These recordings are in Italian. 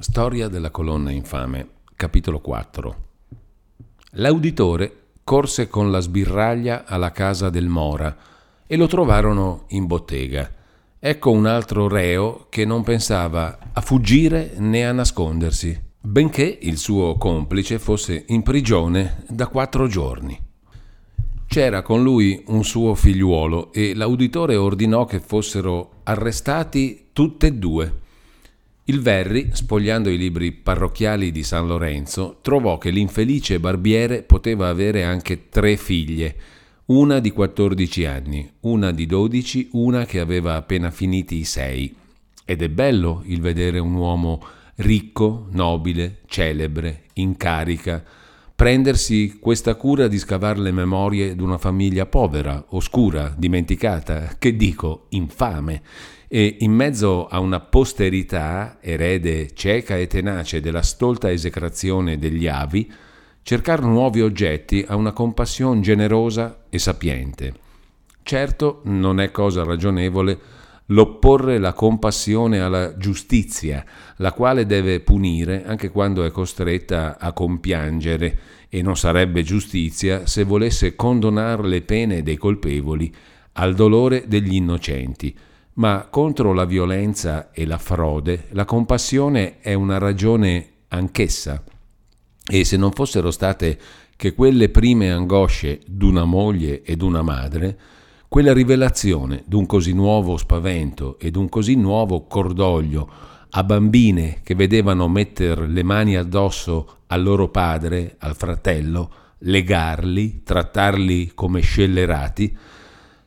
Storia della colonna infame, capitolo 4. L'auditore corse con la sbirraglia alla casa del Mora e lo trovarono in bottega. Ecco un altro reo che non pensava a fuggire né a nascondersi, benché il suo complice fosse in prigione da quattro giorni. C'era con lui un suo figliuolo e l'auditore ordinò che fossero arrestati tutte e due. Il Verri, spogliando i libri parrocchiali di San Lorenzo, trovò che l'infelice barbiere poteva avere anche tre figlie, una di 14 anni, una di 12, una che aveva appena finiti i sei. Ed è bello il vedere un uomo ricco, nobile, celebre, in carica, prendersi questa cura di scavar le memorie di una famiglia povera, oscura, dimenticata, che dico infame, e in mezzo a una posterità, erede cieca e tenace della stolta esecrazione degli avi, cercare nuovi oggetti a una compassione generosa e sapiente. Certo non è cosa ragionevole l'opporre la compassione alla giustizia, la quale deve punire anche quando è costretta a compiangere, e non sarebbe giustizia se volesse condonare le pene dei colpevoli al dolore degli innocenti. Ma contro la violenza e la frode la compassione è una ragione anch'essa. E se non fossero state che quelle prime angosce d'una moglie e d'una madre, quella rivelazione d'un così nuovo spavento e d'un così nuovo cordoglio a bambine che vedevano mettere le mani addosso al loro padre, al fratello, legarli, trattarli come scellerati,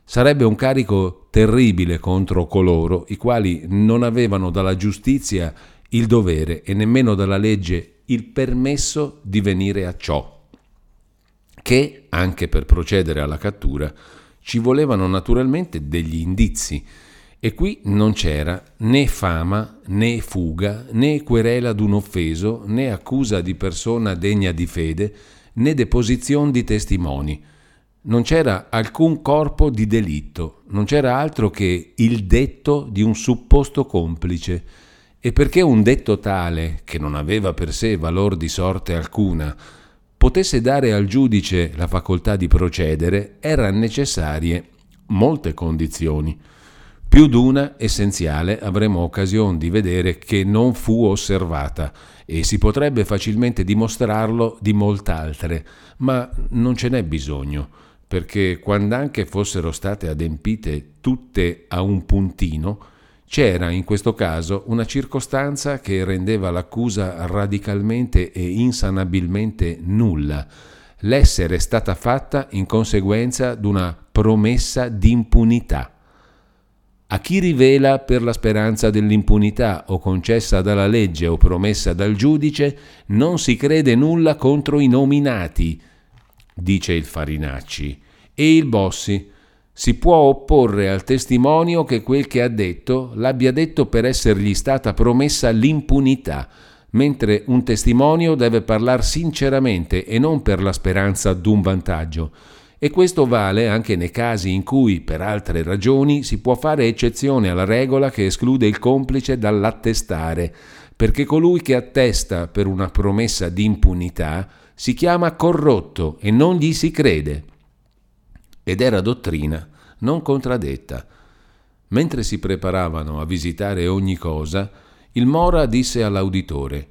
sarebbe un carico terribile contro coloro i quali non avevano dalla giustizia il dovere e nemmeno dalla legge il permesso di venire a ciò, che, anche per procedere alla cattura, ci volevano naturalmente degli indizi, e qui non c'era né fama, né fuga, né querela d'un offeso, né accusa di persona degna di fede, né deposizione di testimoni. Non c'era alcun corpo di delitto, non c'era altro che il detto di un supposto complice. E perché un detto tale, che non aveva per sé valor di sorte alcuna, potesse dare al giudice la facoltà di procedere, erano necessarie molte condizioni. Più d'una essenziale avremo occasione di vedere che non fu osservata e si potrebbe facilmente dimostrarlo di molt'altre, ma non ce n'è bisogno, perché quando anche fossero state adempite tutte a un puntino, c'era in questo caso una circostanza che rendeva l'accusa radicalmente e insanabilmente nulla, l'essere stata fatta in conseguenza d'una promessa d'impunità. A chi rivela per la speranza dell'impunità o concessa dalla legge o promessa dal giudice, non si crede nulla contro i nominati, dice il Farinacci, e il Bossi si può opporre al testimonio che quel che ha detto l'abbia detto per essergli stata promessa l'impunità, mentre un testimonio deve parlare sinceramente e non per la speranza d'un vantaggio. E questo vale anche nei casi in cui, per altre ragioni, si può fare eccezione alla regola che esclude il complice dall'attestare, perché colui che attesta per una promessa di impunità si chiama corrotto e non gli si crede ed era dottrina non contraddetta. Mentre si preparavano a visitare ogni cosa, il Mora disse all'auditore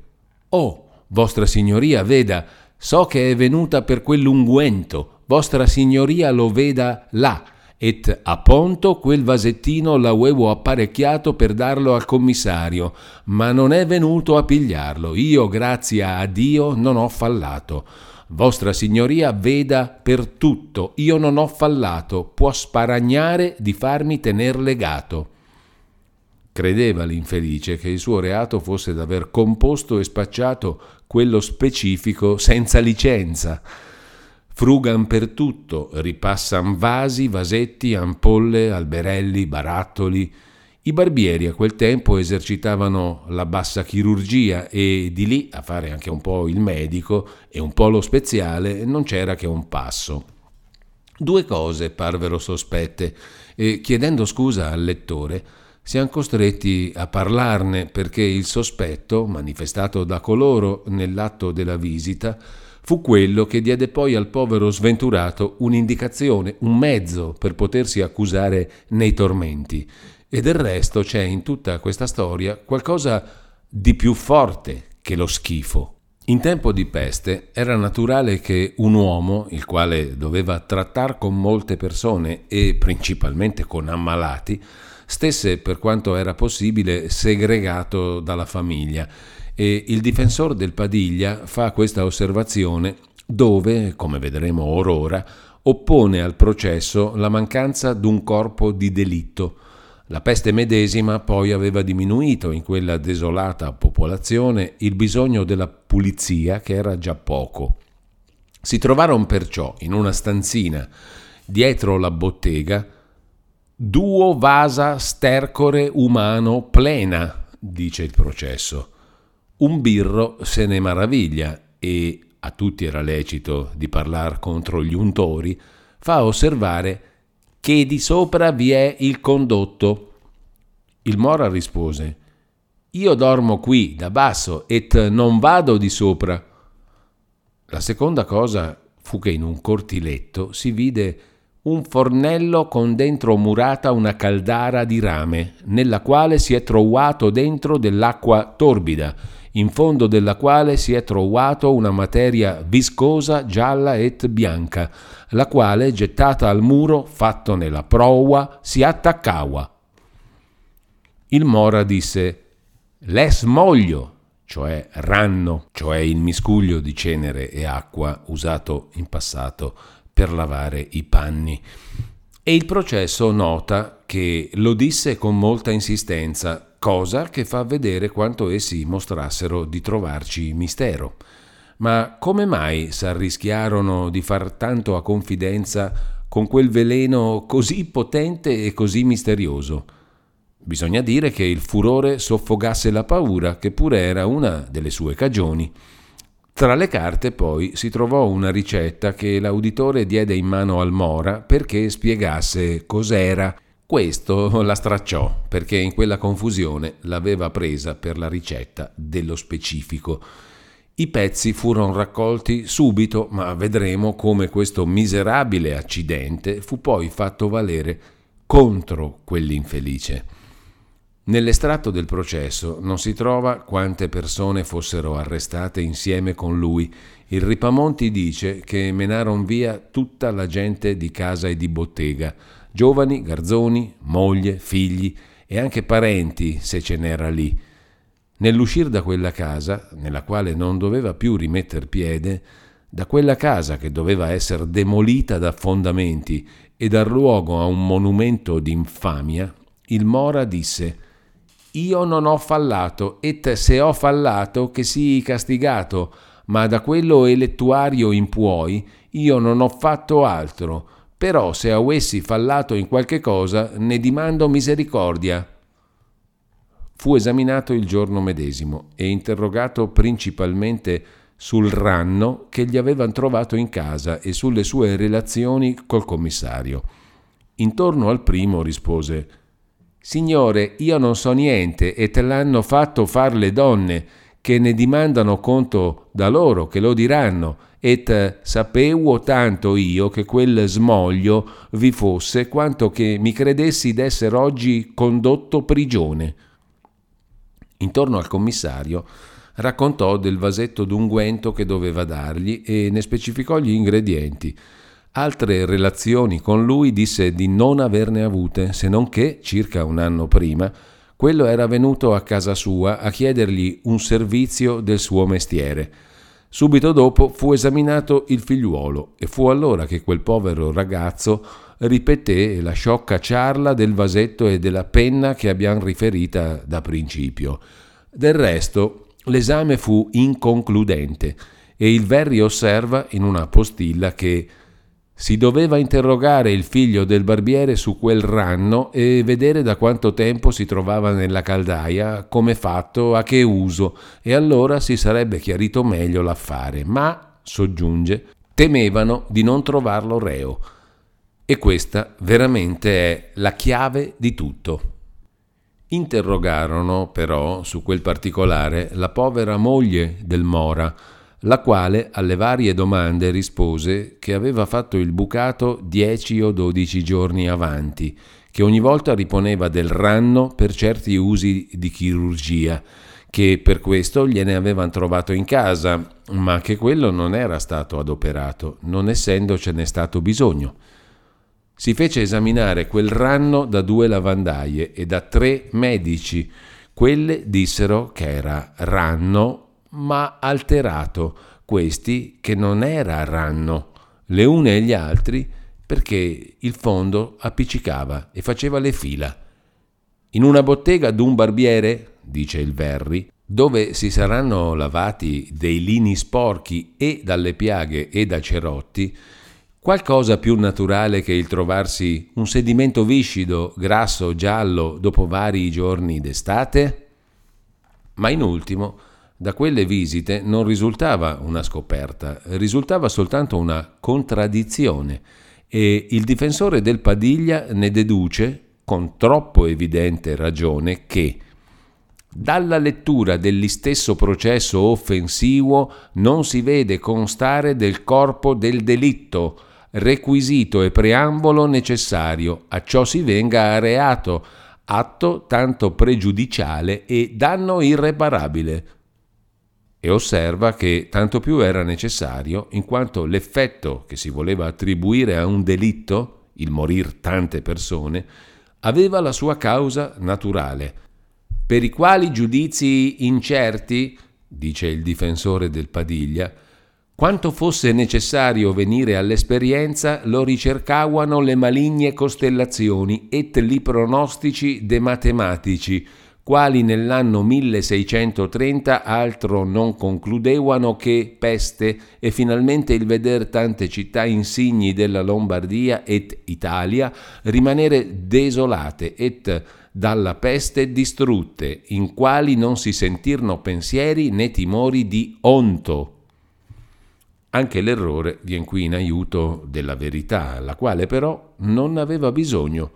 Oh, vostra signoria, veda, so che è venuta per quell'unguento, vostra signoria lo veda là, et a ponto quel vasettino l'avevo apparecchiato per darlo al commissario, ma non è venuto a pigliarlo. Io, grazie a Dio, non ho fallato. Vostra Signoria veda per tutto, io non ho fallato, può sparagnare di farmi tener legato. Credeva l'infelice che il suo reato fosse d'aver composto e spacciato quello specifico senza licenza. Frugan per tutto, ripassan vasi, vasetti, ampolle, alberelli, barattoli, i barbieri a quel tempo esercitavano la bassa chirurgia e di lì a fare anche un po' il medico e un po' lo speziale non c'era che un passo. Due cose parvero sospette e chiedendo scusa al lettore siamo costretti a parlarne perché il sospetto, manifestato da coloro nell'atto della visita, fu quello che diede poi al povero sventurato un'indicazione, un mezzo per potersi accusare nei tormenti. E del resto c'è in tutta questa storia qualcosa di più forte che lo schifo. In tempo di peste era naturale che un uomo, il quale doveva trattare con molte persone e principalmente con ammalati, stesse per quanto era possibile segregato dalla famiglia e il difensore del Padiglia fa questa osservazione dove, come vedremo orora, oppone al processo la mancanza d'un corpo di delitto. La peste medesima poi aveva diminuito in quella desolata popolazione il bisogno della pulizia che era già poco. Si trovarono perciò in una stanzina dietro la bottega duo vasa stercore umano plena, dice il processo. Un birro se ne maraviglia e, a tutti era lecito di parlare contro gli untori, fa osservare che di sopra vi è il condotto. Il Mora rispose, Io dormo qui da basso et non vado di sopra. La seconda cosa fu che in un cortiletto si vide un fornello con dentro murata una caldara di rame, nella quale si è trovato dentro dell'acqua torbida, in fondo della quale si è trovato una materia viscosa, gialla et bianca, la quale, gettata al muro, fatto nella prova, si attaccava. Il Mora disse, Les moglio, cioè ranno, cioè il miscuglio di cenere e acqua usato in passato per lavare i panni. E il processo nota che lo disse con molta insistenza, cosa che fa vedere quanto essi mostrassero di trovarci mistero. Ma come mai s'arrischiarono di far tanto a confidenza con quel veleno così potente e così misterioso? Bisogna dire che il furore soffogasse la paura, che pure era una delle sue cagioni. Tra le carte poi si trovò una ricetta che l'auditore diede in mano al Mora perché spiegasse cos'era questo la stracciò perché in quella confusione l'aveva presa per la ricetta dello specifico. I pezzi furono raccolti subito, ma vedremo come questo miserabile accidente fu poi fatto valere contro quell'infelice. Nell'estratto del processo non si trova quante persone fossero arrestate insieme con lui. Il Ripamonti dice che menarono via tutta la gente di casa e di bottega, giovani, garzoni, moglie, figli e anche parenti se ce n'era lì. Nell'uscir da quella casa, nella quale non doveva più rimetter piede, da quella casa che doveva essere demolita da fondamenti e dar luogo a un monumento d'infamia, il Mora disse Io non ho fallato, et se ho fallato che sii castigato, ma da quello elettuario in puoi io non ho fatto altro, però se avessi fallato in qualche cosa ne dimando misericordia. Fu esaminato il giorno medesimo e interrogato principalmente sul ranno che gli avevano trovato in casa e sulle sue relazioni col commissario. Intorno al primo rispose Signore, io non so niente e te l'hanno fatto far le donne, che ne dimandano conto da loro, che lo diranno, et sapevo tanto io che quel smoglio vi fosse quanto che mi credessi d'essere oggi condotto prigione. Intorno al commissario raccontò del vasetto d'unguento che doveva dargli e ne specificò gli ingredienti. Altre relazioni con lui disse di non averne avute, se non che, circa un anno prima, quello era venuto a casa sua a chiedergli un servizio del suo mestiere Subito dopo fu esaminato il figliuolo e fu allora che quel povero ragazzo ripeté la sciocca ciarla del vasetto e della penna che abbiamo riferita da principio. Del resto, l'esame fu inconcludente e il Verri osserva in una postilla che si doveva interrogare il figlio del barbiere su quel ranno e vedere da quanto tempo si trovava nella caldaia, come fatto, a che uso, e allora si sarebbe chiarito meglio l'affare. Ma, soggiunge, temevano di non trovarlo reo. E questa veramente è la chiave di tutto. Interrogarono però su quel particolare la povera moglie del Mora, la quale alle varie domande rispose che aveva fatto il bucato dieci o dodici giorni avanti, che ogni volta riponeva del ranno per certi usi di chirurgia, che per questo gliene avevano trovato in casa, ma che quello non era stato adoperato, non essendocene stato bisogno. Si fece esaminare quel ranno da due lavandaie e da tre medici. Quelle dissero che era ranno ma alterato, questi che non era ranno, le une e gli altri perché il fondo appiccicava e faceva le fila. In una bottega d'un barbiere, dice il Verri, dove si saranno lavati dei lini sporchi e dalle piaghe e da cerotti, qualcosa più naturale che il trovarsi un sedimento viscido, grasso, giallo dopo vari giorni d'estate? Ma in ultimo, da quelle visite non risultava una scoperta, risultava soltanto una contraddizione e il difensore del Padiglia ne deduce, con troppo evidente ragione, che dalla lettura dell'istesso processo offensivo non si vede constare del corpo del delitto, requisito e preambolo necessario, a ciò si venga a reato, atto tanto pregiudiziale e danno irreparabile e osserva che tanto più era necessario in quanto l'effetto che si voleva attribuire a un delitto, il morir tante persone, aveva la sua causa naturale, per i quali giudizi incerti, dice il difensore del Padiglia, quanto fosse necessario venire all'esperienza, lo ricercavano le maligne costellazioni et li pronostici de matematici, quali nell'anno 1630 altro non concludevano che peste e finalmente il veder tante città insigni della Lombardia et Italia rimanere desolate et dalla peste distrutte, in quali non si sentirno pensieri né timori di onto. Anche l'errore vien qui in aiuto della verità, la quale però non aveva bisogno,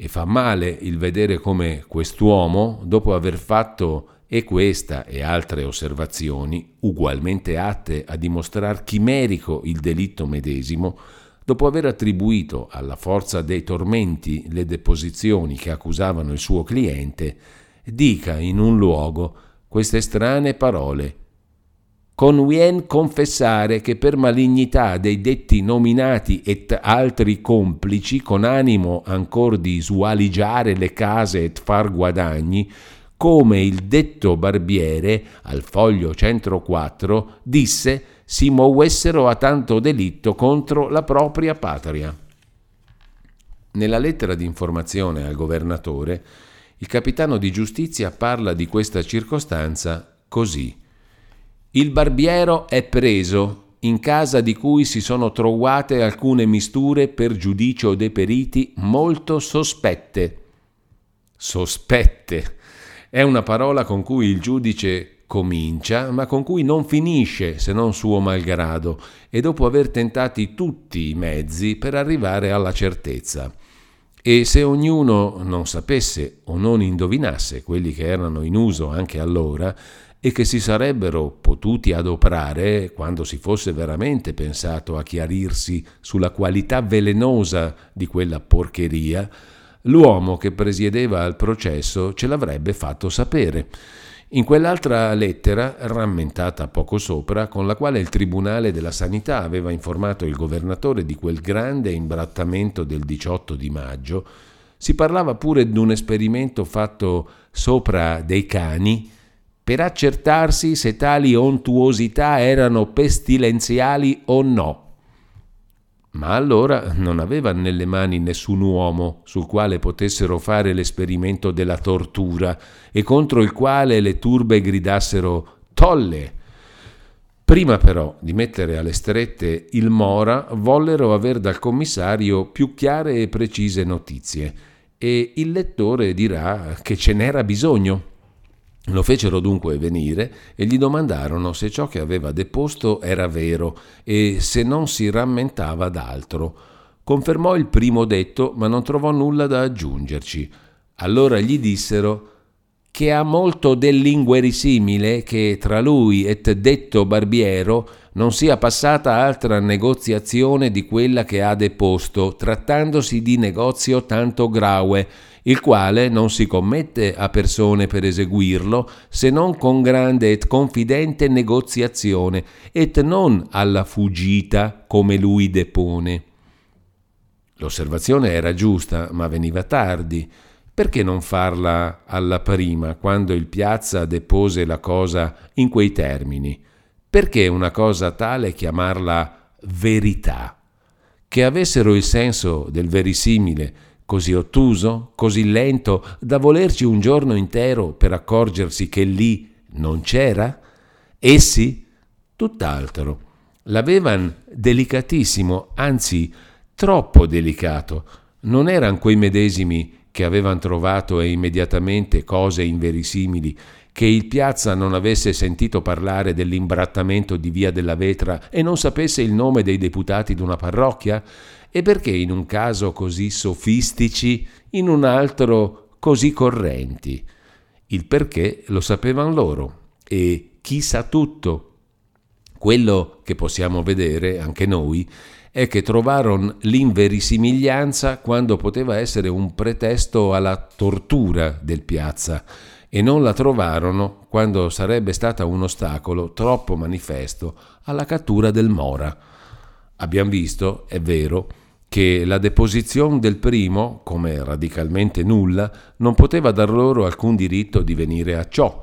e fa male il vedere come quest'uomo, dopo aver fatto e questa e altre osservazioni, ugualmente atte a dimostrar chimerico il delitto medesimo, dopo aver attribuito alla forza dei tormenti le deposizioni che accusavano il suo cliente, dica in un luogo queste strane parole convien confessare che per malignità dei detti nominati et altri complici, con animo ancor di sualigiare le case et far guadagni, come il detto barbiere, al foglio 104, disse si muovessero a tanto delitto contro la propria patria. Nella lettera di informazione al governatore, il capitano di giustizia parla di questa circostanza così. Il barbiero è preso, in casa di cui si sono trovate alcune misture per giudicio dei periti molto sospette. Sospette è una parola con cui il giudice comincia, ma con cui non finisce se non suo malgrado, e dopo aver tentati tutti i mezzi per arrivare alla certezza. E se ognuno non sapesse o non indovinasse quelli che erano in uso anche allora, e che si sarebbero potuti adoprare quando si fosse veramente pensato a chiarirsi sulla qualità velenosa di quella porcheria, l'uomo che presiedeva al processo ce l'avrebbe fatto sapere. In quell'altra lettera, rammentata poco sopra, con la quale il Tribunale della Sanità aveva informato il governatore di quel grande imbrattamento del 18 di maggio, si parlava pure di un esperimento fatto sopra dei cani per accertarsi se tali ontuosità erano pestilenziali o no. Ma allora non aveva nelle mani nessun uomo sul quale potessero fare l'esperimento della tortura e contro il quale le turbe gridassero Tolle! Prima però di mettere alle strette il Mora, vollero aver dal commissario più chiare e precise notizie e il lettore dirà che ce n'era bisogno. Lo fecero dunque venire e gli domandarono se ciò che aveva deposto era vero e se non si rammentava d'altro. Confermò il primo detto, ma non trovò nulla da aggiungerci. Allora gli dissero che ha molto dell'inguerisimile che tra lui et detto barbiero non sia passata altra negoziazione di quella che ha deposto, trattandosi di negozio tanto graue, il quale non si commette a persone per eseguirlo, se non con grande et confidente negoziazione, et non alla fuggita come lui depone. L'osservazione era giusta, ma veniva tardi. Perché non farla alla prima, quando il piazza depose la cosa in quei termini? Perché una cosa tale chiamarla verità? Che avessero il senso del verisimile, così ottuso, così lento, da volerci un giorno intero per accorgersi che lì non c'era? Essi, tutt'altro, l'avevan delicatissimo, anzi troppo delicato. Non erano quei medesimi che avevano trovato e immediatamente cose inverissimili, che il piazza non avesse sentito parlare dell'imbrattamento di via della Vetra e non sapesse il nome dei deputati d'una parrocchia? E perché in un caso così sofistici, in un altro così correnti? Il perché lo sapevano loro e chi sa tutto. Quello che possiamo vedere anche noi è che trovarono l'inverisimiglianza quando poteva essere un pretesto alla tortura del piazza e non la trovarono quando sarebbe stata un ostacolo troppo manifesto alla cattura del Mora. Abbiamo visto, è vero, che la deposizione del primo, come radicalmente nulla, non poteva dar loro alcun diritto di venire a ciò,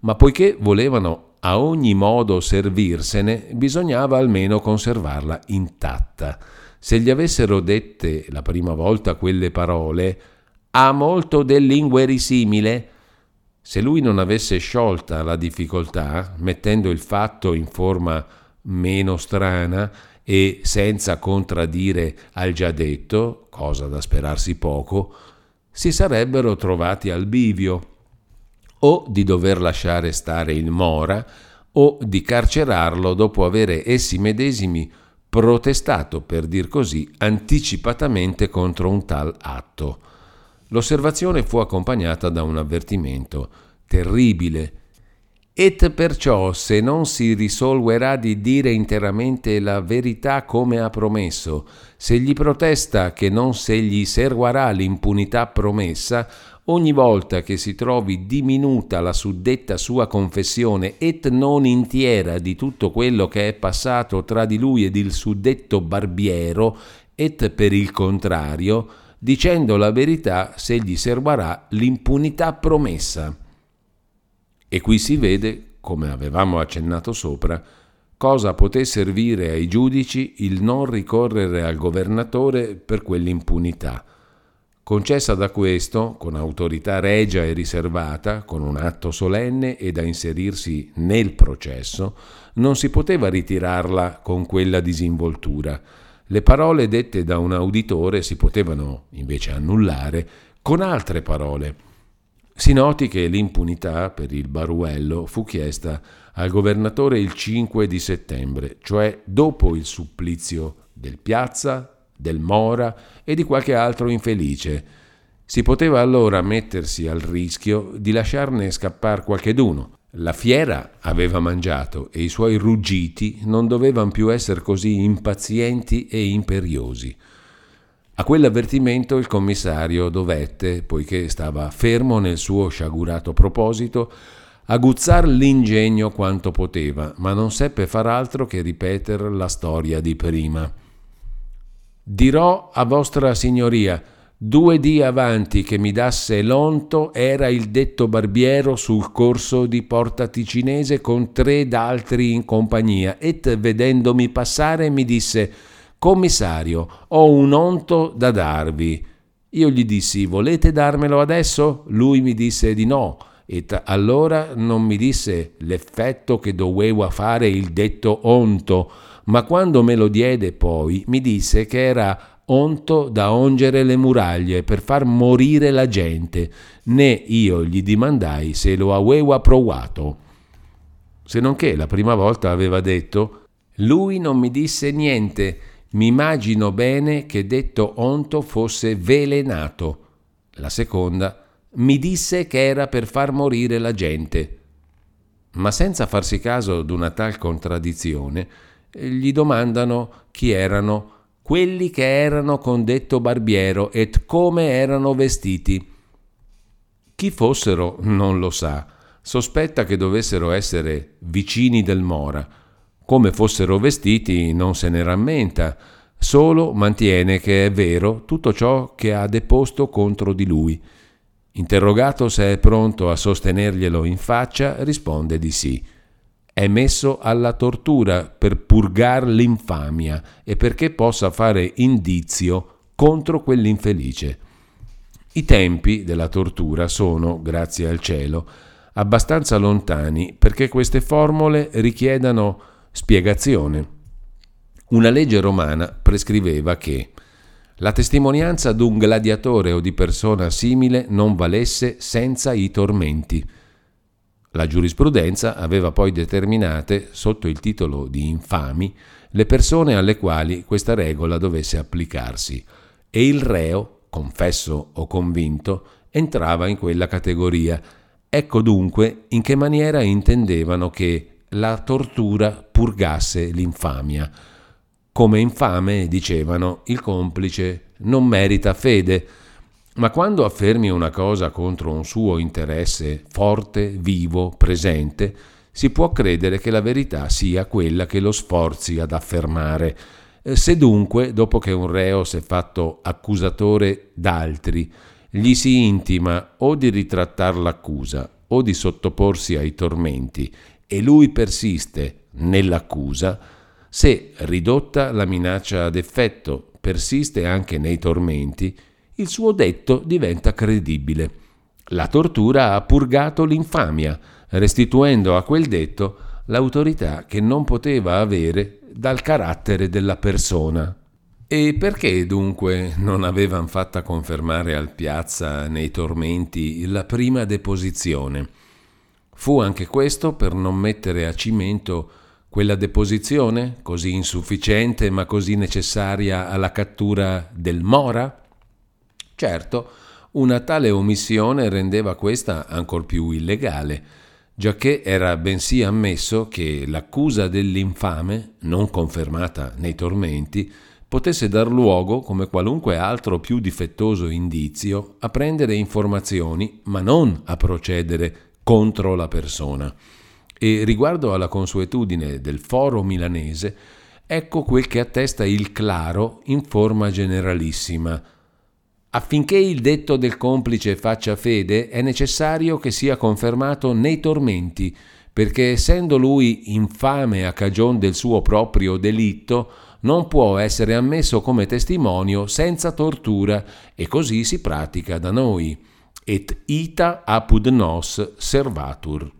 ma poiché volevano a ogni modo servirsene, bisognava almeno conservarla intatta. Se gli avessero dette la prima volta quelle parole, ha molto dell'inguerisimile, se lui non avesse sciolta la difficoltà, mettendo il fatto in forma meno strana e senza contraddire al già detto, cosa da sperarsi poco, si sarebbero trovati al bivio o di dover lasciare stare il Mora o di carcerarlo dopo avere essi medesimi protestato, per dir così, anticipatamente contro un tal atto. L'osservazione fu accompagnata da un avvertimento terribile. Et perciò, se non si risolverà di dire interamente la verità come ha promesso, se gli protesta che non se gli serguarà l'impunità promessa, ogni volta che si trovi diminuta la suddetta sua confessione et non intiera di tutto quello che è passato tra di lui ed il suddetto barbiero, et per il contrario, dicendo la verità se gli servarà l'impunità promessa. E qui si vede, come avevamo accennato sopra, cosa poté servire ai giudici il non ricorrere al governatore per quell'impunità concessa da questo, con autorità regia e riservata, con un atto solenne e da inserirsi nel processo, non si poteva ritirarla con quella disinvoltura. Le parole dette da un auditore si potevano invece annullare con altre parole. Si noti che l'impunità per il Baruello fu chiesta al governatore il 5 di settembre, cioè dopo il supplizio del Piazza, del Mora e di qualche altro infelice. Si poteva allora mettersi al rischio di lasciarne scappar qualcheduno. La fiera aveva mangiato e i suoi ruggiti non dovevano più essere così impazienti e imperiosi. A quell'avvertimento il commissario dovette, poiché stava fermo nel suo sciagurato proposito, aguzzar l'ingegno quanto poteva, ma non seppe far altro che ripetere la storia di prima. Dirò a vostra signoria, due dì avanti che mi dasse l'onto era il detto barbiero sul corso di Porta Ticinese con tre d'altri in compagnia. Et vedendomi passare mi disse commissario ho un onto da darvi. Io gli dissi volete darmelo adesso? Lui mi disse di no. E allora non mi disse l'effetto che dovevo fare il detto onto ma quando me lo diede poi mi disse che era onto da ongere le muraglie per far morire la gente, né io gli dimandai se lo aveva provato. Se non che la prima volta aveva detto, lui non mi disse niente, mi immagino bene che detto onto fosse velenato. La seconda, mi disse che era per far morire la gente. Ma senza farsi caso d'una tal contraddizione, gli domandano chi erano quelli che erano con detto barbiero et come erano vestiti. Chi fossero non lo sa, sospetta che dovessero essere vicini del Mora. Come fossero vestiti non se ne rammenta, solo mantiene che è vero tutto ciò che ha deposto contro di lui. Interrogato se è pronto a sostenerglielo in faccia, risponde di sì. È messo alla tortura per purgar l'infamia e perché possa fare indizio contro quell'infelice. I tempi della tortura sono, grazie al cielo, abbastanza lontani perché queste formule richiedano spiegazione. Una legge romana prescriveva che la testimonianza d'un gladiatore o di persona simile non valesse senza i tormenti. La giurisprudenza aveva poi determinate, sotto il titolo di infami, le persone alle quali questa regola dovesse applicarsi. E il reo, confesso o convinto, entrava in quella categoria. Ecco dunque in che maniera intendevano che la tortura purgasse l'infamia. Come infame, dicevano, il complice non merita fede, ma quando affermi una cosa contro un suo interesse forte, vivo, presente, si può credere che la verità sia quella che lo sforzi ad affermare. Eh, se dunque, dopo che un reo si è fatto accusatore d'altri, gli si intima o di ritrattar l'accusa o di sottoporsi ai tormenti e lui persiste nell'accusa, se, ridotta la minaccia ad effetto, persiste anche nei tormenti, il suo detto diventa credibile. La tortura ha purgato l'infamia, restituendo a quel detto l'autorità che non poteva avere dal carattere della persona. E perché dunque non avevan fatta confermare al piazza nei tormenti la prima deposizione? Fu anche questo per non mettere a cimento quella deposizione, così insufficiente ma così necessaria alla cattura del Mora? Certo, una tale omissione rendeva questa ancor più illegale, giacché era bensì ammesso che l'accusa dell'infame, non confermata nei tormenti, potesse dar luogo, come qualunque altro più difettoso indizio, a prendere informazioni, ma non a procedere contro la persona. E riguardo alla consuetudine del foro milanese, ecco quel che attesta il claro in forma generalissima. Affinché il detto del complice faccia fede, è necessario che sia confermato nei tormenti, perché essendo lui infame a cagion del suo proprio delitto, non può essere ammesso come testimonio senza tortura, e così si pratica da noi. Et ita apud nos servatur.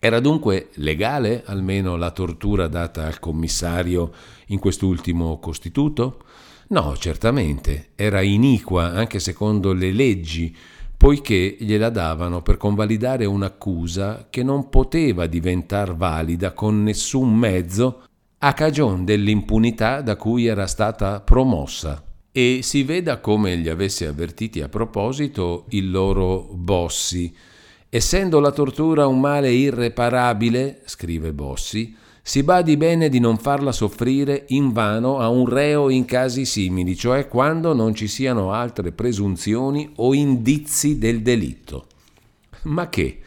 Era dunque legale almeno la tortura data al commissario in quest'ultimo costituto? No, certamente, era iniqua anche secondo le leggi, poiché gliela davano per convalidare un'accusa che non poteva diventar valida con nessun mezzo a cagion dell'impunità da cui era stata promossa. E si veda come gli avesse avvertiti a proposito il loro Bossi, Essendo la tortura un male irreparabile, scrive Bossi, si badi bene di non farla soffrire in vano a un reo in casi simili, cioè quando non ci siano altre presunzioni o indizi del delitto. Ma che?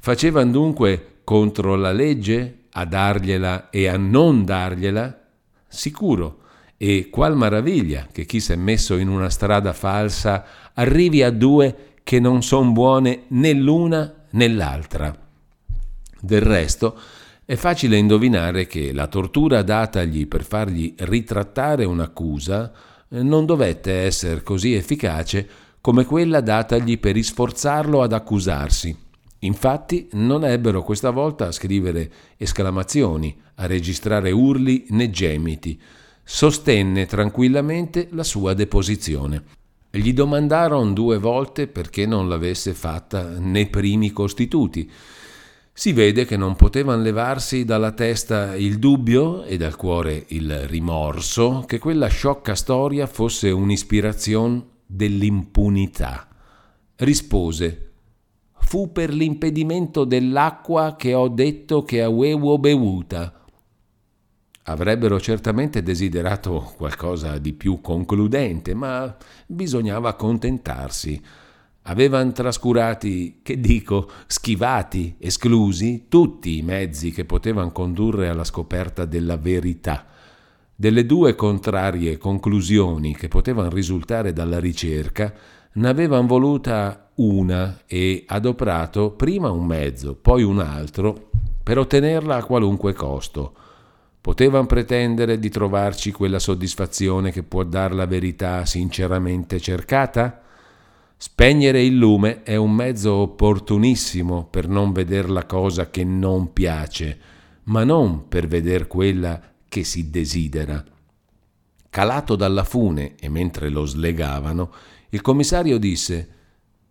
Facevano dunque contro la legge a dargliela e a non dargliela? Sicuro. E qual maraviglia che chi si è messo in una strada falsa arrivi a due che non son buone né l'una né l'altra. Del resto, è facile indovinare che la tortura datagli per fargli ritrattare un'accusa eh, non dovette essere così efficace come quella datagli per isforzarlo ad accusarsi. Infatti non ebbero questa volta a scrivere esclamazioni, a registrare urli né gemiti. Sostenne tranquillamente la sua deposizione. Gli domandarono due volte perché non l'avesse fatta nei primi costituti. Si vede che non potevano levarsi dalla testa il dubbio e dal cuore il rimorso che quella sciocca storia fosse un'ispirazione dell'impunità. rispose Fu per l'impedimento dell'acqua che ho detto che avevo bevuta. Avrebbero certamente desiderato qualcosa di più concludente, ma bisognava accontentarsi. Avevan trascurati, che dico, schivati, esclusi tutti i mezzi che potevano condurre alla scoperta della verità. Delle due contrarie conclusioni che potevano risultare dalla ricerca, n'avevano voluta una e adoperato prima un mezzo, poi un altro, per ottenerla a qualunque costo. Potevano pretendere di trovarci quella soddisfazione che può dar la verità sinceramente cercata? Spegnere il lume è un mezzo opportunissimo per non vedere la cosa che non piace, ma non per vedere quella che si desidera. Calato dalla fune e mentre lo slegavano, il commissario disse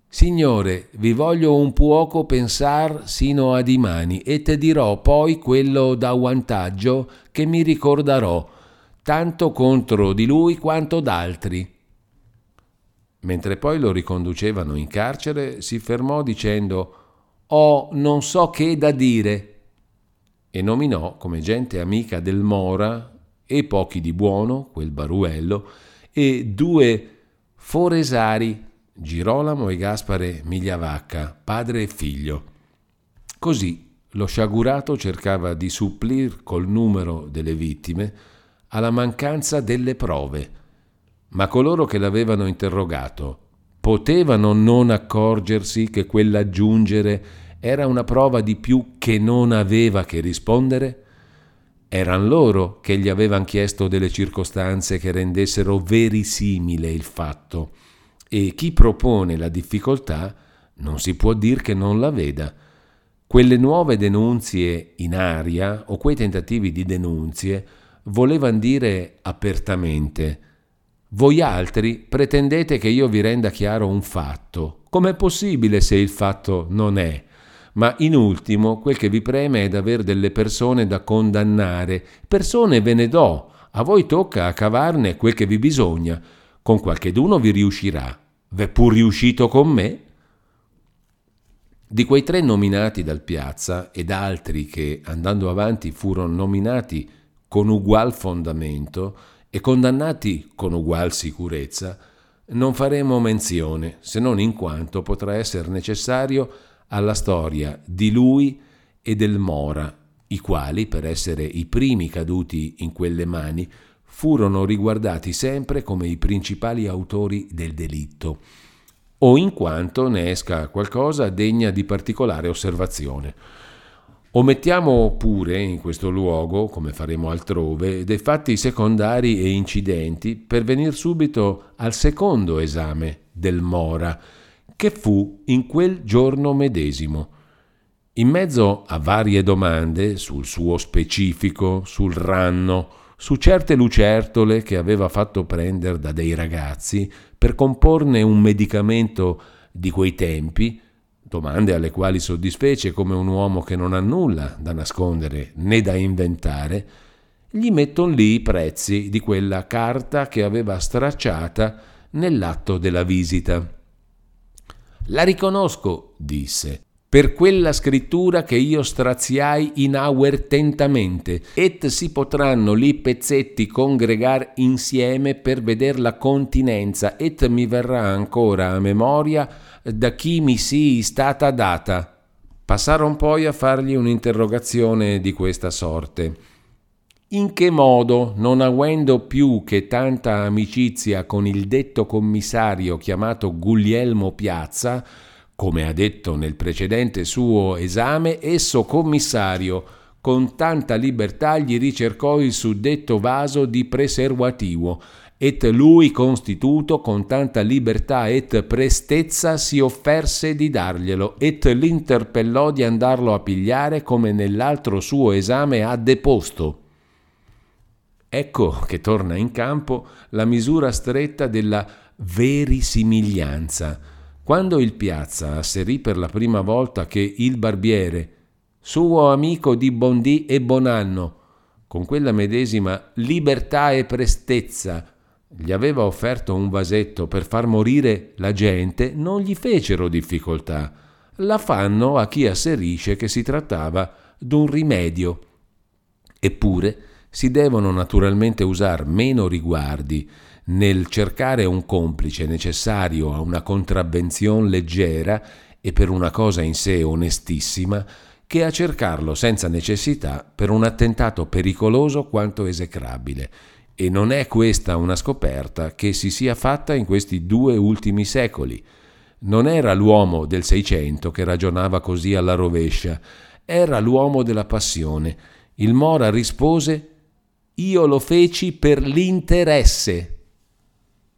Signore, vi voglio un puoco pensar sino a dimani e te dirò poi quello da vantaggio che mi ricordarò, tanto contro di lui quanto d'altri. Mentre poi lo riconducevano in carcere, si fermò dicendo Oh, non so che da dire. E nominò come gente amica del Mora e pochi di buono, quel Baruello, e due foresari, Girolamo e Gaspare Migliavacca, padre e figlio. Così lo sciagurato cercava di supplir col numero delle vittime alla mancanza delle prove ma coloro che l'avevano interrogato potevano non accorgersi che quell'aggiungere era una prova di più che non aveva che rispondere? Eran loro che gli avevano chiesto delle circostanze che rendessero verisimile il fatto, e chi propone la difficoltà non si può dir che non la veda. Quelle nuove denunzie in aria o quei tentativi di denunzie volevano dire apertamente voi altri pretendete che io vi renda chiaro un fatto. Com'è possibile se il fatto non è? Ma in ultimo quel che vi preme è d'aver delle persone da condannare. Persone ve ne do, a voi tocca a cavarne quel che vi bisogna. Con qualcheduno vi riuscirà. V'è pur riuscito con me? Di quei tre nominati dal piazza ed altri che, andando avanti, furono nominati con ugual fondamento, e condannati con ugual sicurezza, non faremo menzione, se non in quanto potrà essere necessario alla storia di lui e del Mora, i quali, per essere i primi caduti in quelle mani, furono riguardati sempre come i principali autori del delitto, o in quanto ne esca qualcosa degna di particolare osservazione. Omettiamo pure in questo luogo, come faremo altrove, dei fatti secondari e incidenti per venire subito al secondo esame del Mora, che fu in quel giorno medesimo. In mezzo a varie domande sul suo specifico, sul ranno, su certe lucertole che aveva fatto prendere da dei ragazzi per comporne un medicamento di quei tempi, domande alle quali soddisfece come un uomo che non ha nulla da nascondere né da inventare, gli metton lì i prezzi di quella carta che aveva stracciata nell'atto della visita. La riconosco, disse, per quella scrittura che io straziai in auer tentamente, et si potranno li pezzetti congregar insieme per veder la continenza, et mi verrà ancora a memoria da chi mi sii stata data. Passarono poi a fargli un'interrogazione di questa sorte. In che modo, non avendo più che tanta amicizia con il detto commissario chiamato Guglielmo Piazza, come ha detto nel precedente suo esame, esso commissario con tanta libertà gli ricercò il suddetto vaso di preservativo, et lui constituto con tanta libertà et prestezza si offerse di darglielo, et l'interpellò di andarlo a pigliare come nell'altro suo esame ha deposto. Ecco che torna in campo la misura stretta della verisimiglianza, quando il piazza asserì per la prima volta che il barbiere, suo amico di Bondì e Bonanno, con quella medesima libertà e prestezza, gli aveva offerto un vasetto per far morire la gente, non gli fecero difficoltà. La fanno a chi asserisce che si trattava d'un rimedio. Eppure si devono naturalmente usare meno riguardi nel cercare un complice necessario a una contravvenzione leggera e per una cosa in sé onestissima, che a cercarlo senza necessità per un attentato pericoloso quanto esecrabile e non è questa una scoperta che si sia fatta in questi due ultimi secoli. Non era l'uomo del Seicento che ragionava così alla rovescia, era l'uomo della passione. Il Mora rispose Io lo feci per l'interesse.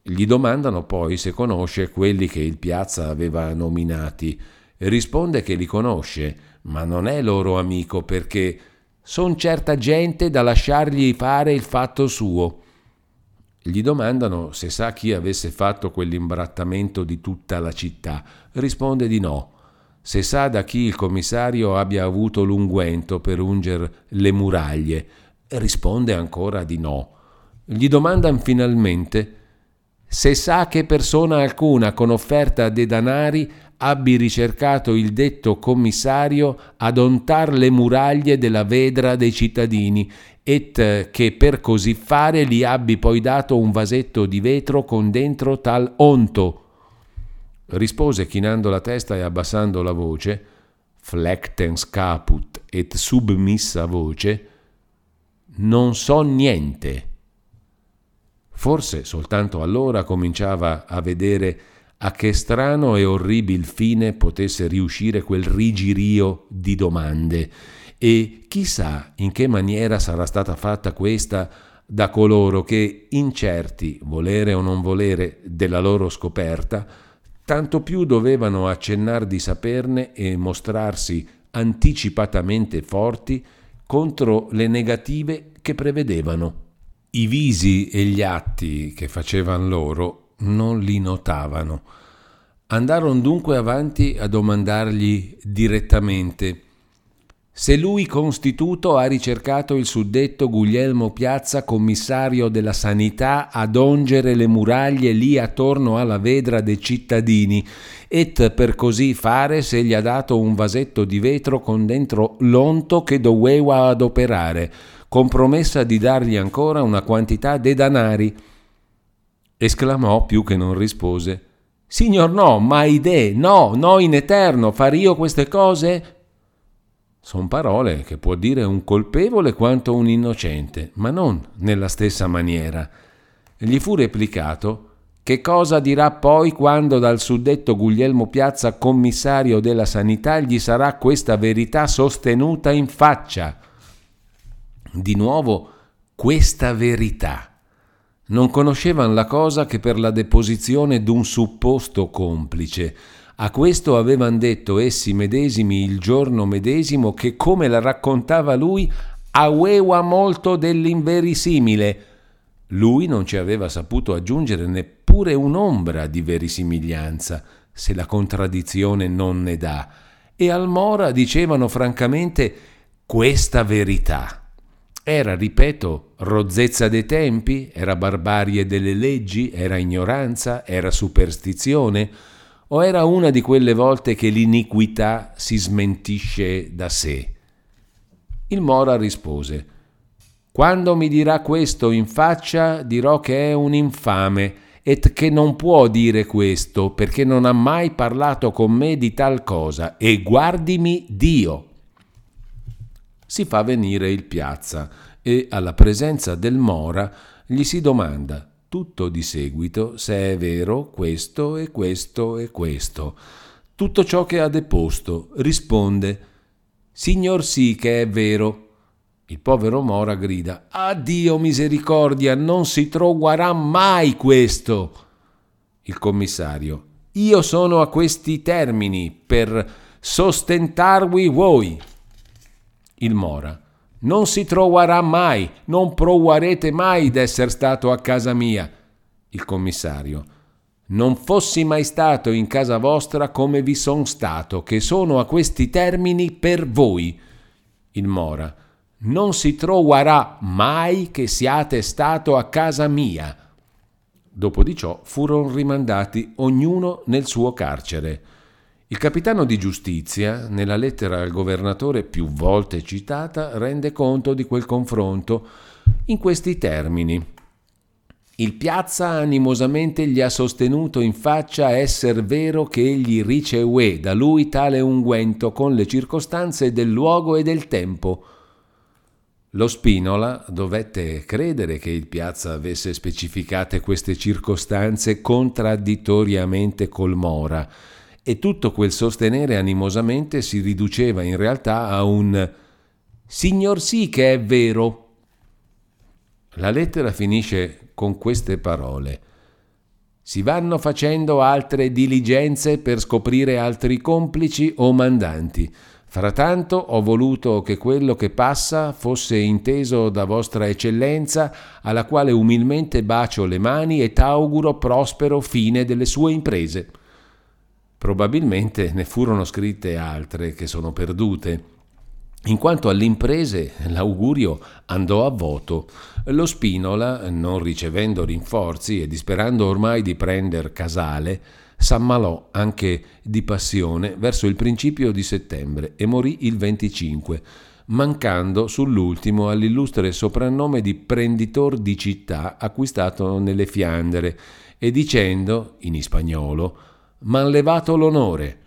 Gli domandano poi se conosce quelli che il Piazza aveva nominati. Risponde che li conosce, ma non è loro amico perché Son certa gente da lasciargli fare il fatto suo. Gli domandano se sa chi avesse fatto quell'imbrattamento di tutta la città. Risponde di no. Se sa da chi il commissario abbia avuto l'unguento per unger le muraglie. Risponde ancora di no. Gli domandano finalmente se sa che persona alcuna con offerta de danari abbi ricercato il detto commissario ad ontar le muraglie della vedra dei cittadini, et che per così fare gli abbi poi dato un vasetto di vetro con dentro tal onto. Rispose chinando la testa e abbassando la voce, flectens caput et submissa voce, non so niente. Forse soltanto allora cominciava a vedere a che strano e orribil fine potesse riuscire quel rigirio di domande e chissà in che maniera sarà stata fatta questa da coloro che, incerti, volere o non volere, della loro scoperta, tanto più dovevano accennar di saperne e mostrarsi anticipatamente forti contro le negative che prevedevano. I visi e gli atti che facevano loro non li notavano. Andarono dunque avanti a domandargli direttamente se lui constituto ha ricercato il suddetto Guglielmo Piazza, commissario della sanità, ad ongere le muraglie lì attorno alla vedra dei cittadini, et per così fare se gli ha dato un vasetto di vetro con dentro l'onto che doveva adoperare, con promessa di dargli ancora una quantità de danari esclamò più che non rispose. Signor no, mai de, no, no in eterno, far io queste cose? Son parole che può dire un colpevole quanto un innocente, ma non nella stessa maniera. Gli fu replicato che cosa dirà poi quando dal suddetto Guglielmo Piazza, commissario della sanità, gli sarà questa verità sostenuta in faccia? Di nuovo, questa verità non conoscevano la cosa che per la deposizione d'un supposto complice. A questo avevano detto essi medesimi il giorno medesimo che, come la raccontava lui, aveva molto dell'inverisimile. Lui non ci aveva saputo aggiungere neppure un'ombra di verisimiglianza, se la contraddizione non ne dà. E al Mora dicevano francamente questa verità. Era, ripeto, rozzezza dei tempi? Era barbarie delle leggi? Era ignoranza? Era superstizione? O era una di quelle volte che l'iniquità si smentisce da sé? Il Mora rispose Quando mi dirà questo in faccia dirò che è un infame et che non può dire questo perché non ha mai parlato con me di tal cosa e guardimi Dio si fa venire il piazza e alla presenza del Mora gli si domanda tutto di seguito se è vero questo e questo e questo. Tutto ciò che ha deposto risponde Signor sì che è vero. Il povero Mora grida Addio misericordia, non si troverà mai questo. Il commissario Io sono a questi termini per sostentarvi voi il Mora. Non si troverà mai, non provarete mai d'essere stato a casa mia. Il commissario. Non fossi mai stato in casa vostra come vi son stato, che sono a questi termini per voi. Il Mora. Non si troverà mai che siate stato a casa mia. Dopo di ciò furono rimandati ognuno nel suo carcere. Il capitano di giustizia, nella lettera al governatore più volte citata, rende conto di quel confronto in questi termini. Il piazza animosamente gli ha sostenuto in faccia esser vero che egli ricevé da lui tale unguento con le circostanze del luogo e del tempo. Lo Spinola dovette credere che il piazza avesse specificate queste circostanze contraddittoriamente col Mora, e tutto quel sostenere animosamente si riduceva in realtà a un Signor sì che è vero. La lettera finisce con queste parole. Si vanno facendo altre diligenze per scoprire altri complici o mandanti. Frattanto ho voluto che quello che passa fosse inteso da vostra eccellenza, alla quale umilmente bacio le mani e t'auguro prospero fine delle sue imprese. Probabilmente ne furono scritte altre che sono perdute. In quanto alle imprese, l'augurio andò a voto. Lo Spinola, non ricevendo rinforzi e disperando ormai di prender casale, s'ammalò anche di passione verso il principio di settembre e morì il 25, mancando sull'ultimo all'illustre soprannome di prenditor di città acquistato nelle Fiandere e dicendo, in ispagnolo, m'han levato l'onore.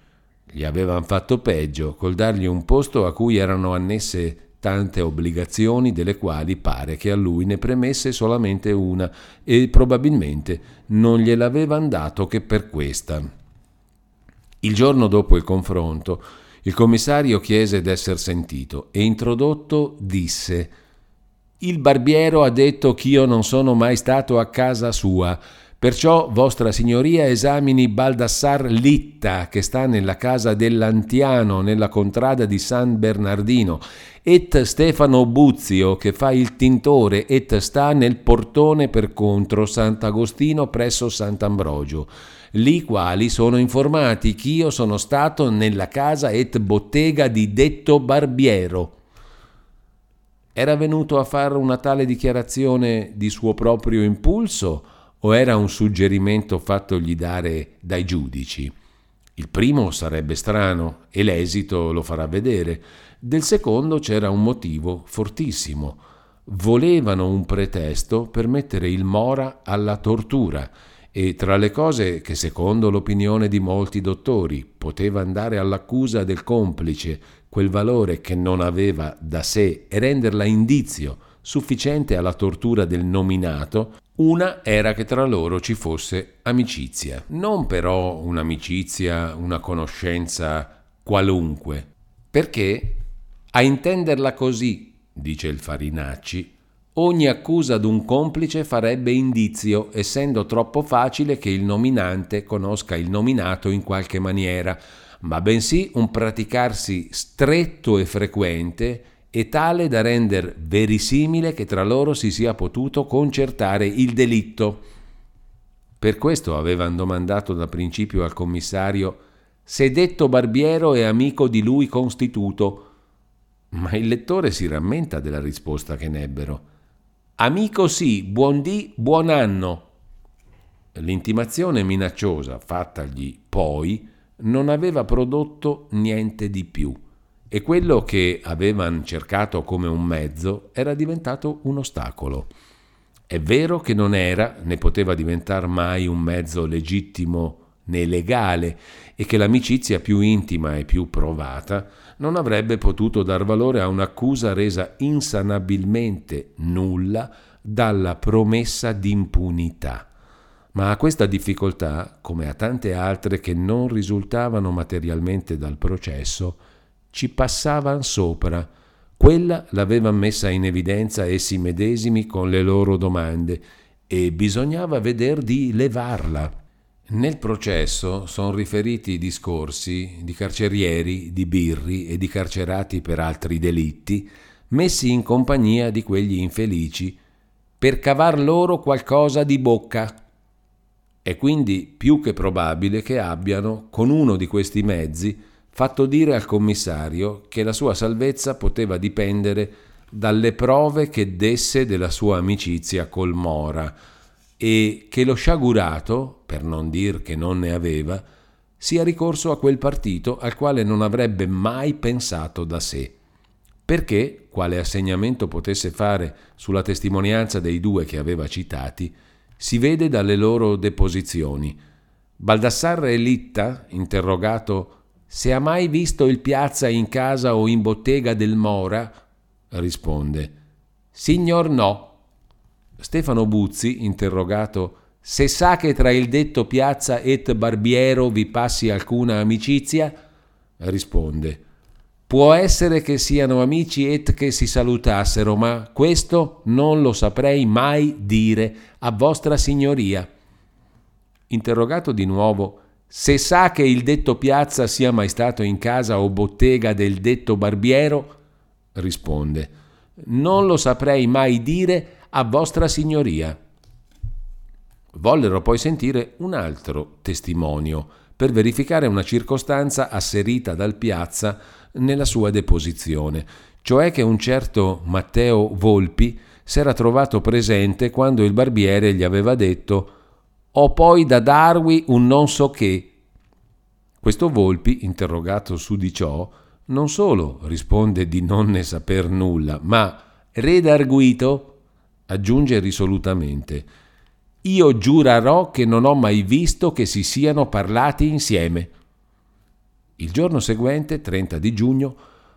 Gli avevan fatto peggio col dargli un posto a cui erano annesse tante obbligazioni delle quali pare che a lui ne premesse solamente una e probabilmente non gliel'avevan dato che per questa. Il giorno dopo il confronto, il commissario chiese d'esser sentito e introdotto disse Il barbiero ha detto ch'io non sono mai stato a casa sua Perciò vostra signoria esamini Baldassar Litta, che sta nella casa dell'Antiano, nella contrada di San Bernardino, et Stefano Buzio, che fa il tintore, et sta nel portone per contro Sant'Agostino presso Sant'Ambrogio. Li quali sono informati ch'io sono stato nella casa et bottega di detto barbiero. Era venuto a fare una tale dichiarazione di suo proprio impulso? O era un suggerimento fattogli dare dai giudici? Il primo sarebbe strano e l'esito lo farà vedere. Del secondo c'era un motivo fortissimo. Volevano un pretesto per mettere il Mora alla tortura e tra le cose che secondo l'opinione di molti dottori poteva andare all'accusa del complice quel valore che non aveva da sé e renderla indizio sufficiente alla tortura del nominato, una era che tra loro ci fosse amicizia, non però un'amicizia, una conoscenza qualunque, perché a intenderla così, dice il Farinacci, ogni accusa d'un complice farebbe indizio, essendo troppo facile che il nominante conosca il nominato in qualche maniera, ma bensì un praticarsi stretto e frequente e tale da render verisimile che tra loro si sia potuto concertare il delitto. Per questo avevano domandato da principio al commissario se detto barbiero è amico di lui constituto, ma il lettore si rammenta della risposta che nebbero. Amico sì, buon dì, buon anno. L'intimazione minacciosa fattagli poi non aveva prodotto niente di più e quello che avevano cercato come un mezzo era diventato un ostacolo. È vero che non era né poteva diventare mai un mezzo legittimo né legale e che l'amicizia più intima e più provata non avrebbe potuto dar valore a un'accusa resa insanabilmente nulla dalla promessa d'impunità. Ma a questa difficoltà, come a tante altre che non risultavano materialmente dal processo, ci passavan sopra. Quella l'avevano messa in evidenza essi medesimi con le loro domande e bisognava veder di levarla. Nel processo sono riferiti i discorsi di carcerieri, di birri e di carcerati per altri delitti, messi in compagnia di quegli infelici, per cavar loro qualcosa di bocca. È quindi più che probabile che abbiano, con uno di questi mezzi, fatto dire al commissario che la sua salvezza poteva dipendere dalle prove che desse della sua amicizia col Mora, e che lo sciagurato, per non dir che non ne aveva, sia ricorso a quel partito al quale non avrebbe mai pensato da sé. Perché, quale assegnamento potesse fare sulla testimonianza dei due che aveva citati, si vede dalle loro deposizioni. Baldassarre e Litta, interrogato se ha mai visto il piazza in casa o in bottega del Mora, risponde Signor no. Stefano Buzzi, interrogato se sa che tra il detto piazza et barbiero vi passi alcuna amicizia, risponde Può essere che siano amici et che si salutassero, ma questo non lo saprei mai dire a vostra signoria. Interrogato di nuovo se sa che il detto piazza sia mai stato in casa o bottega del detto barbiero, risponde Non lo saprei mai dire a vostra signoria. Vollero poi sentire un altro testimonio per verificare una circostanza asserita dal piazza nella sua deposizione, cioè che un certo Matteo Volpi s'era trovato presente quando il barbiere gli aveva detto ho poi da darvi un non so che. Questo Volpi, interrogato su di ciò, non solo risponde di non ne saper nulla, ma redarguito aggiunge risolutamente io giurerò che non ho mai visto che si siano parlati insieme. Il giorno seguente, 30 di giugno,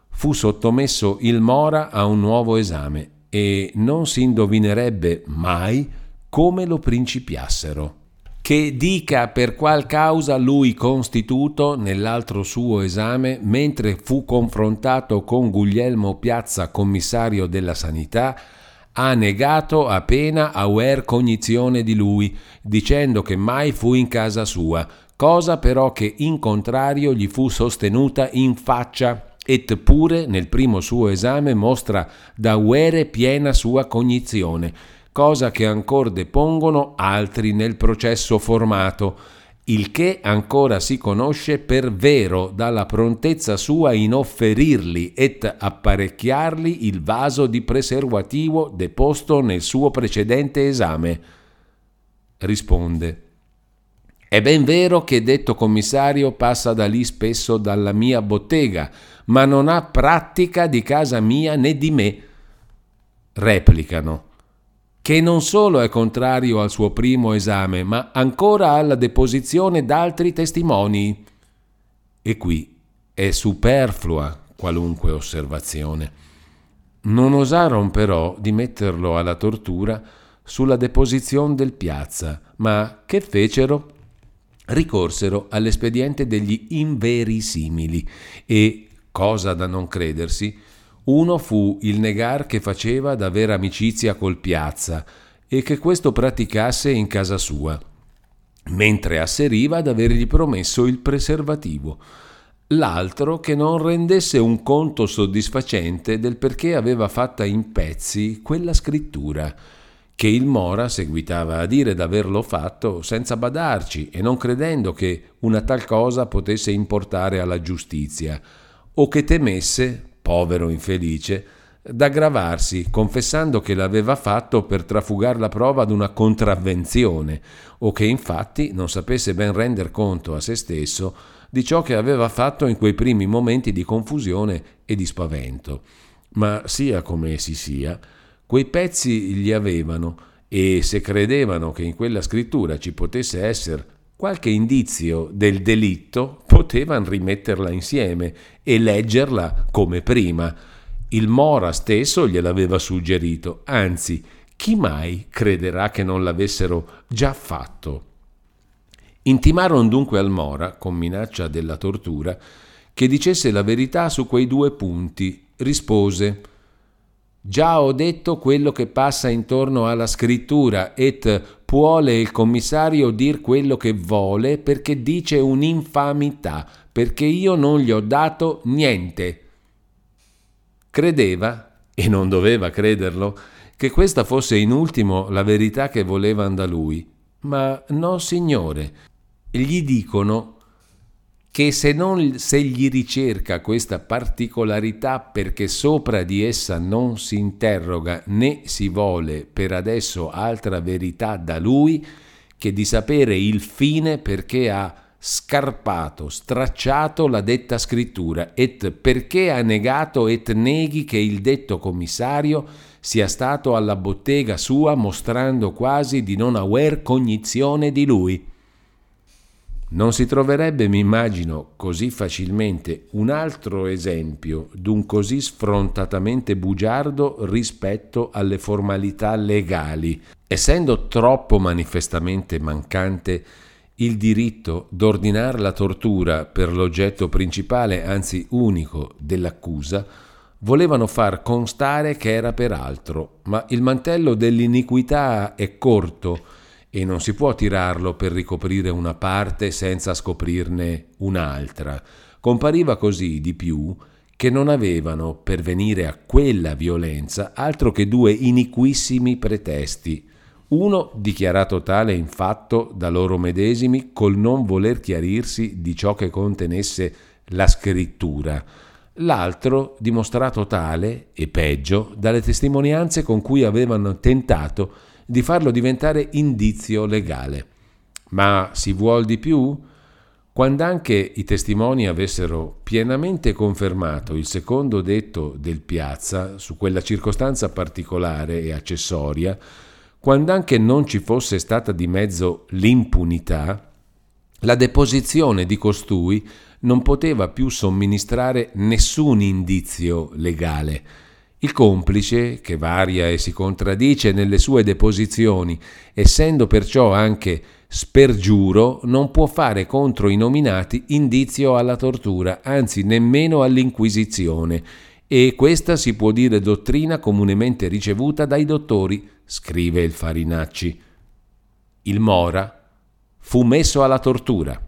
fu sottomesso il Mora a un nuovo esame e non si indovinerebbe mai come lo principiassero. Che dica per qual causa lui constituto nell'altro suo esame, mentre fu confrontato con Guglielmo Piazza, commissario della sanità, ha negato appena aver cognizione di lui, dicendo che mai fu in casa sua, cosa però che in contrario gli fu sostenuta in faccia, et pure nel primo suo esame mostra da uere piena sua cognizione, cosa che ancor depongono altri nel processo formato, il che ancora si conosce per vero dalla prontezza sua in offerirli et apparecchiarli il vaso di preservativo deposto nel suo precedente esame. Risponde. È ben vero che detto commissario passa da lì spesso dalla mia bottega, ma non ha pratica di casa mia né di me. Replicano che non solo è contrario al suo primo esame, ma ancora alla deposizione d'altri testimoni. E qui è superflua qualunque osservazione. Non osarono però di metterlo alla tortura sulla deposizione del piazza, ma che fecero? Ricorsero all'espediente degli inverissimili e, cosa da non credersi, uno fu il negar che faceva d'aver amicizia col piazza e che questo praticasse in casa sua, mentre asseriva d'avergli promesso il preservativo. L'altro che non rendesse un conto soddisfacente del perché aveva fatta in pezzi quella scrittura, che il Mora seguitava a dire d'averlo fatto senza badarci e non credendo che una tal cosa potesse importare alla giustizia, o che temesse, povero infelice, d'aggravarsi, confessando che l'aveva fatto per trafugar la prova d'una contravvenzione, o che infatti non sapesse ben render conto a se stesso di ciò che aveva fatto in quei primi momenti di confusione e di spavento. Ma sia come si sia, quei pezzi gli avevano, e se credevano che in quella scrittura ci potesse essere qualche indizio del delitto, potevano rimetterla insieme e leggerla come prima. Il Mora stesso gliel'aveva suggerito, anzi, chi mai crederà che non l'avessero già fatto? Intimarono dunque al Mora, con minaccia della tortura, che dicesse la verità su quei due punti. Rispose Già ho detto quello che passa intorno alla scrittura et puole il commissario dir quello che vuole perché dice un'infamità, perché io non gli ho dato niente. Credeva, e non doveva crederlo, che questa fosse in ultimo la verità che volevano da lui. Ma no, signore, gli dicono che se, non, se gli ricerca questa particolarità perché sopra di essa non si interroga né si vuole per adesso altra verità da lui che di sapere il fine perché ha scarpato, stracciato la detta scrittura, et perché ha negato et neghi che il detto commissario sia stato alla bottega sua mostrando quasi di non aver cognizione di lui. Non si troverebbe, mi immagino, così facilmente un altro esempio d'un così sfrontatamente bugiardo rispetto alle formalità legali, essendo troppo manifestamente mancante il diritto d'ordinare la tortura per l'oggetto principale, anzi unico, dell'accusa, volevano far constare che era per altro, ma il mantello dell'iniquità è corto, e non si può tirarlo per ricoprire una parte senza scoprirne un'altra. Compariva così di più che non avevano per venire a quella violenza altro che due iniquissimi pretesti, uno dichiarato tale in fatto da loro medesimi col non voler chiarirsi di ciò che contenesse la scrittura, l'altro dimostrato tale, e peggio, dalle testimonianze con cui avevano tentato di farlo diventare indizio legale. Ma si vuol di più? Quando anche i testimoni avessero pienamente confermato il secondo detto del piazza su quella circostanza particolare e accessoria, quando anche non ci fosse stata di mezzo l'impunità, la deposizione di costui non poteva più somministrare nessun indizio legale il complice, che varia e si contraddice nelle sue deposizioni, essendo perciò anche spergiuro, non può fare contro i nominati indizio alla tortura, anzi nemmeno all'inquisizione, e questa si può dire dottrina comunemente ricevuta dai dottori, scrive il Farinacci. Il Mora fu messo alla tortura.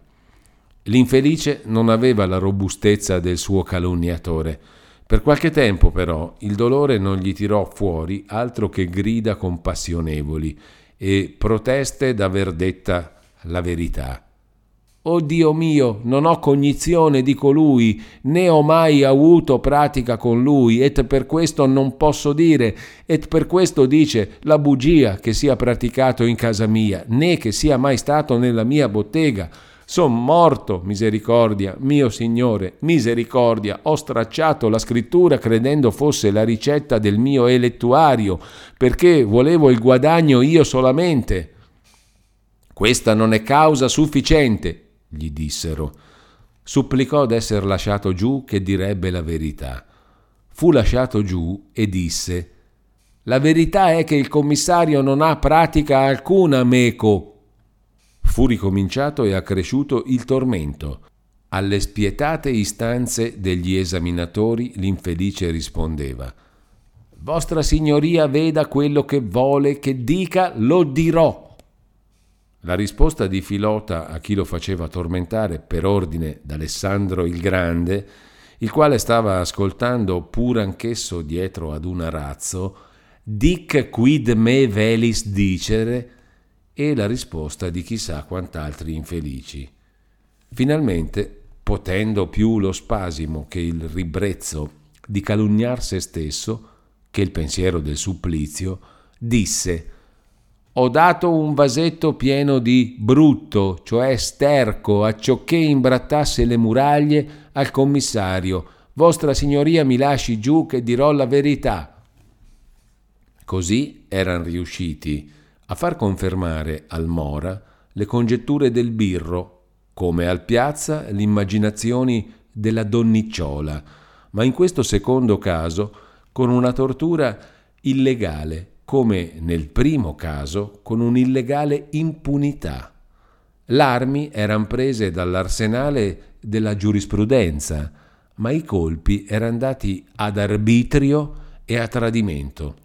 L'infelice non aveva la robustezza del suo calunniatore. Per qualche tempo però il dolore non gli tirò fuori altro che grida compassionevoli e proteste d'aver detta la verità. Oh Dio mio, non ho cognizione di colui, né ho mai avuto pratica con lui, et per questo non posso dire, et per questo dice la bugia che sia praticato in casa mia, né che sia mai stato nella mia bottega Son morto, misericordia, mio Signore, misericordia, ho stracciato la scrittura credendo fosse la ricetta del mio elettuario, perché volevo il guadagno io solamente. Questa non è causa sufficiente, gli dissero. Supplicò d'esser lasciato giù che direbbe la verità. Fu lasciato giù e disse La verità è che il commissario non ha pratica alcuna meco fu ricominciato e accresciuto il tormento. Alle spietate istanze degli esaminatori l'infelice rispondeva Vostra Signoria veda quello che vuole che dica, lo dirò. La risposta di Filota a chi lo faceva tormentare per ordine d'Alessandro il Grande, il quale stava ascoltando pur anch'esso dietro ad un arazzo, Dic quid me velis dicere, e la risposta di chissà quant'altri infelici. Finalmente, potendo più lo spasimo che il ribrezzo di calunniar se stesso, che il pensiero del supplizio, disse ho dato un vasetto pieno di brutto, cioè sterco, acciocché imbrattasse le muraglie al commissario. Vostra signoria mi lasci giù che dirò la verità. Così eran riusciti a far confermare al Mora le congetture del birro, come al piazza le immaginazioni della donnicciola, ma in questo secondo caso con una tortura illegale, come nel primo caso con un'illegale impunità. L'armi erano prese dall'arsenale della giurisprudenza, ma i colpi erano dati ad arbitrio e a tradimento.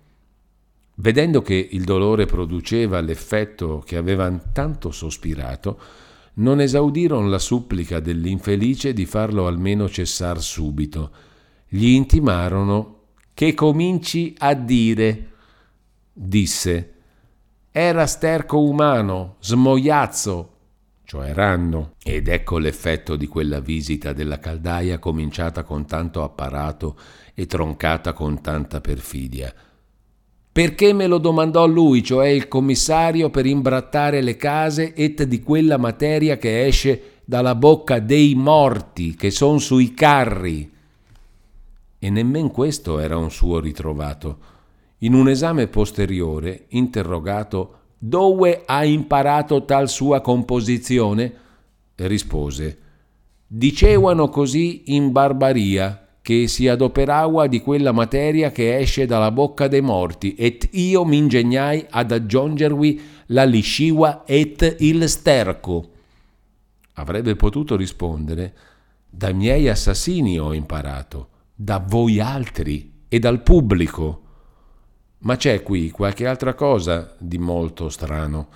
Vedendo che il dolore produceva l'effetto che avevano tanto sospirato, non esaudirono la supplica dell'infelice di farlo almeno cessar subito. Gli intimarono che cominci a dire. Disse, era sterco umano, smoiazzo, cioè ranno. Ed ecco l'effetto di quella visita della caldaia cominciata con tanto apparato e troncata con tanta perfidia. Perché me lo domandò lui, cioè il commissario, per imbrattare le case et di quella materia che esce dalla bocca dei morti che son sui carri. E nemmen questo era un suo ritrovato. In un esame posteriore, interrogato dove ha imparato tal sua composizione? Rispose, dicevano così in barbaria, che si adoperava di quella materia che esce dalla bocca dei morti, et io m'ingegnai ad aggiungervi la lisciva et il sterco. Avrebbe potuto rispondere, dai miei assassini ho imparato, da voi altri e dal pubblico. Ma c'è qui qualche altra cosa di molto strano.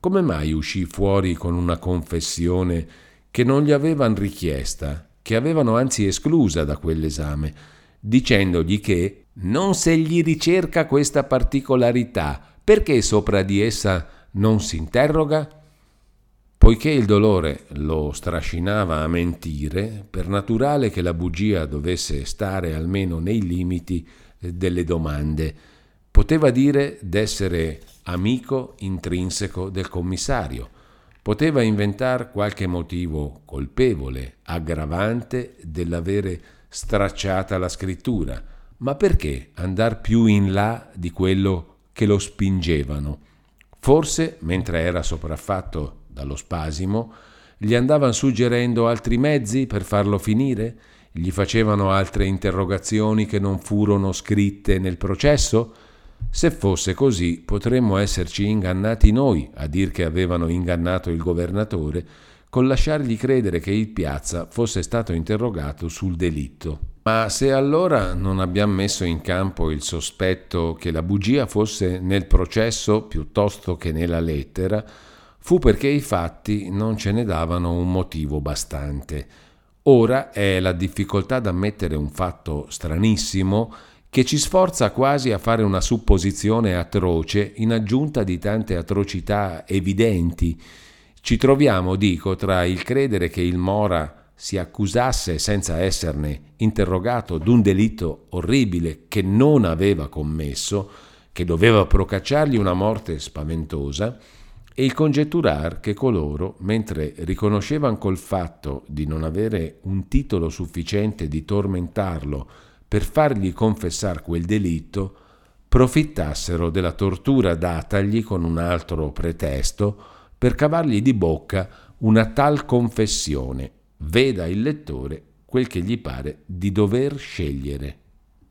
Come mai uscì fuori con una confessione che non gli avevano richiesta, che avevano anzi esclusa da quell'esame, dicendogli che non se gli ricerca questa particolarità, perché sopra di essa non si interroga? Poiché il dolore lo strascinava a mentire, per naturale che la bugia dovesse stare almeno nei limiti delle domande Poteva dire d'essere amico intrinseco del commissario, poteva inventare qualche motivo colpevole, aggravante dell'avere stracciata la scrittura, ma perché andar più in là di quello che lo spingevano? Forse, mentre era sopraffatto dallo spasimo, gli andavano suggerendo altri mezzi per farlo finire? Gli facevano altre interrogazioni che non furono scritte nel processo? Se fosse così, potremmo esserci ingannati noi a dir che avevano ingannato il governatore col lasciargli credere che il Piazza fosse stato interrogato sul delitto. Ma se allora non abbiamo messo in campo il sospetto che la bugia fosse nel processo piuttosto che nella lettera, fu perché i fatti non ce ne davano un motivo bastante. Ora è la difficoltà d'ammettere un fatto stranissimo che ci sforza quasi a fare una supposizione atroce in aggiunta di tante atrocità evidenti. Ci troviamo, dico, tra il credere che il Mora si accusasse senza esserne interrogato d'un delitto orribile che non aveva commesso, che doveva procacciargli una morte spaventosa, e il congetturar che coloro, mentre riconoscevano col fatto di non avere un titolo sufficiente di tormentarlo per fargli confessare quel delitto, profittassero della tortura datagli con un altro pretesto per cavargli di bocca una tal confessione. Veda il lettore quel che gli pare di dover scegliere.